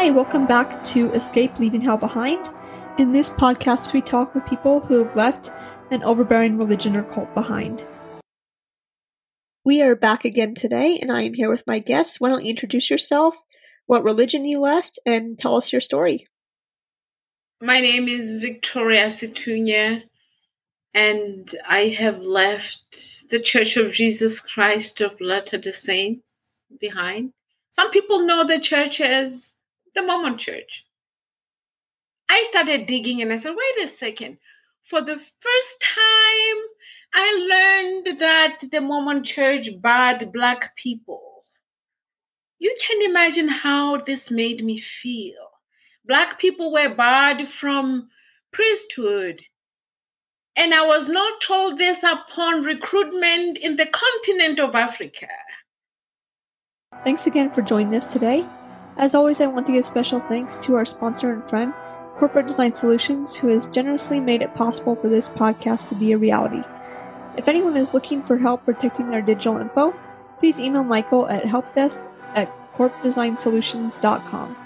Hi, welcome back to Escape Leaving Hell Behind. In this podcast, we talk with people who have left an overbearing religion or cult behind. We are back again today, and I am here with my guests. Why don't you introduce yourself, what religion you left, and tell us your story? My name is Victoria Situnya, and I have left the Church of Jesus Christ of Latter day Saints behind. Some people know the church as the Mormon church. I started digging and I said, wait a second. For the first time, I learned that the Mormon church barred black people. You can imagine how this made me feel. Black people were barred from priesthood. And I was not told this upon recruitment in the continent of Africa. Thanks again for joining us today. As always, I want to give special thanks to our sponsor and friend, Corporate Design Solutions, who has generously made it possible for this podcast to be a reality. If anyone is looking for help protecting their digital info, please email Michael at helpdesk at corpdesignsolutions.com.